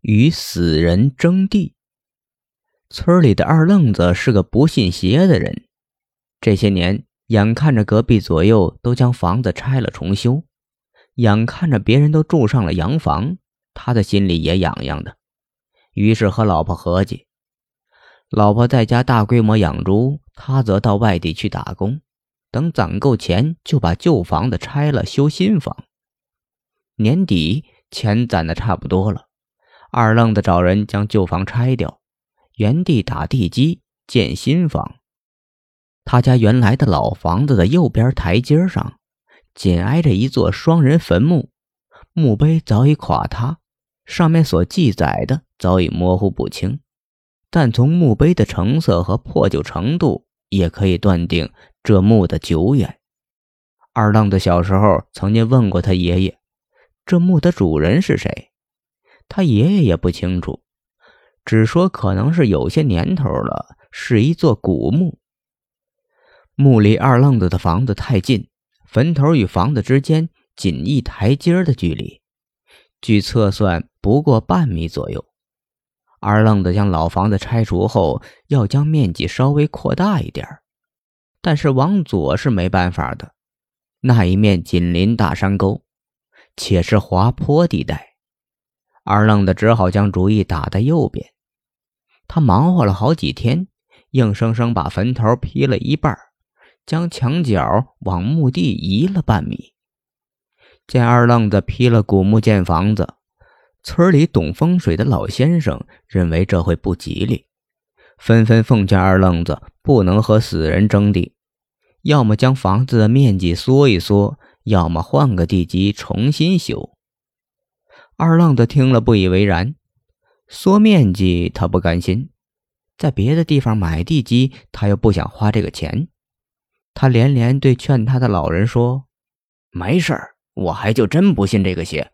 与死人争地。村里的二愣子是个不信邪的人，这些年眼看着隔壁左右都将房子拆了重修，眼看着别人都住上了洋房，他的心里也痒痒的。于是和老婆合计，老婆在家大规模养猪，他则到外地去打工，等攒够钱就把旧房子拆了修新房。年底钱攒的差不多了，二愣子找人将旧房拆掉。原地打地基建新房。他家原来的老房子的右边台阶上，紧挨着一座双人坟墓，墓碑早已垮塌，上面所记载的早已模糊不清，但从墓碑的成色和破旧程度，也可以断定这墓的久远。二愣子小时候曾经问过他爷爷，这墓的主人是谁，他爷爷也不清楚。只说可能是有些年头了，是一座古墓。墓离二愣子的房子太近，坟头与房子之间仅一台阶的距离，据测算不过半米左右。二愣子将老房子拆除后，要将面积稍微扩大一点但是往左是没办法的，那一面紧邻大山沟，且是滑坡地带。二愣子只好将主意打在右边。他忙活了好几天，硬生生把坟头劈了一半，将墙角往墓地移了半米。见二愣子劈了古墓建房子，村里懂风水的老先生认为这会不吉利，纷纷奉劝二愣子不能和死人争地，要么将房子的面积缩一缩，要么换个地基重新修。二愣子听了不以为然。缩面积他不甘心，在别的地方买地基他又不想花这个钱，他连连对劝他的老人说：“没事儿，我还就真不信这个邪。”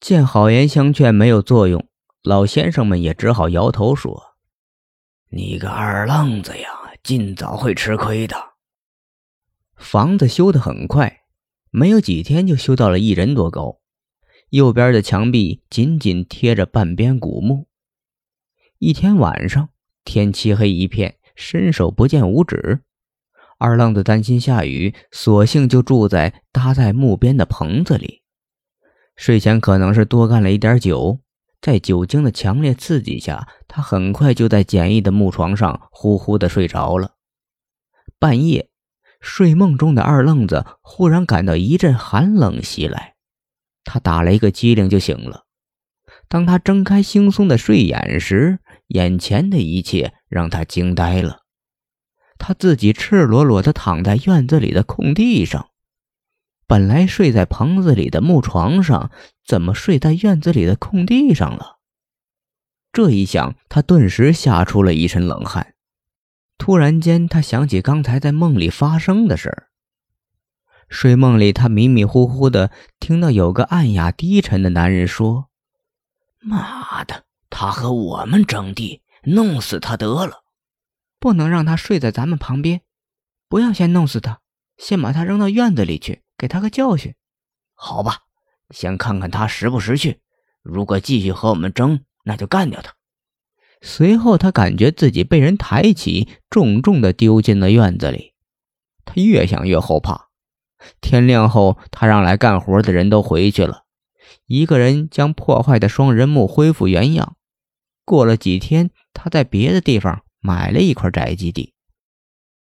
见好言相劝没有作用，老先生们也只好摇头说：“你个二愣子呀，尽早会吃亏的。”房子修得很快，没有几天就修到了一人多高。右边的墙壁紧紧贴着半边古墓。一天晚上，天漆黑一片，伸手不见五指。二愣子担心下雨，索性就住在搭在墓边的棚子里。睡前可能是多干了一点酒，在酒精的强烈刺激下，他很快就在简易的木床上呼呼的睡着了。半夜，睡梦中的二愣子忽然感到一阵寒冷袭来。他打了一个激灵就醒了。当他睁开惺忪的睡眼时，眼前的一切让他惊呆了。他自己赤裸裸地躺在院子里的空地上，本来睡在棚子里的木床上，怎么睡在院子里的空地上了？这一想，他顿时吓出了一身冷汗。突然间，他想起刚才在梦里发生的事儿。睡梦里，他迷迷糊糊的听到有个暗哑低沉的男人说：“妈的，他和我们争地，弄死他得了，不能让他睡在咱们旁边。不要先弄死他，先把他扔到院子里去，给他个教训。好吧，先看看他识不识趣。如果继续和我们争，那就干掉他。”随后，他感觉自己被人抬起，重重的丢进了院子里。他越想越后怕。天亮后，他让来干活的人都回去了，一个人将破坏的双人墓恢复原样。过了几天，他在别的地方买了一块宅基地，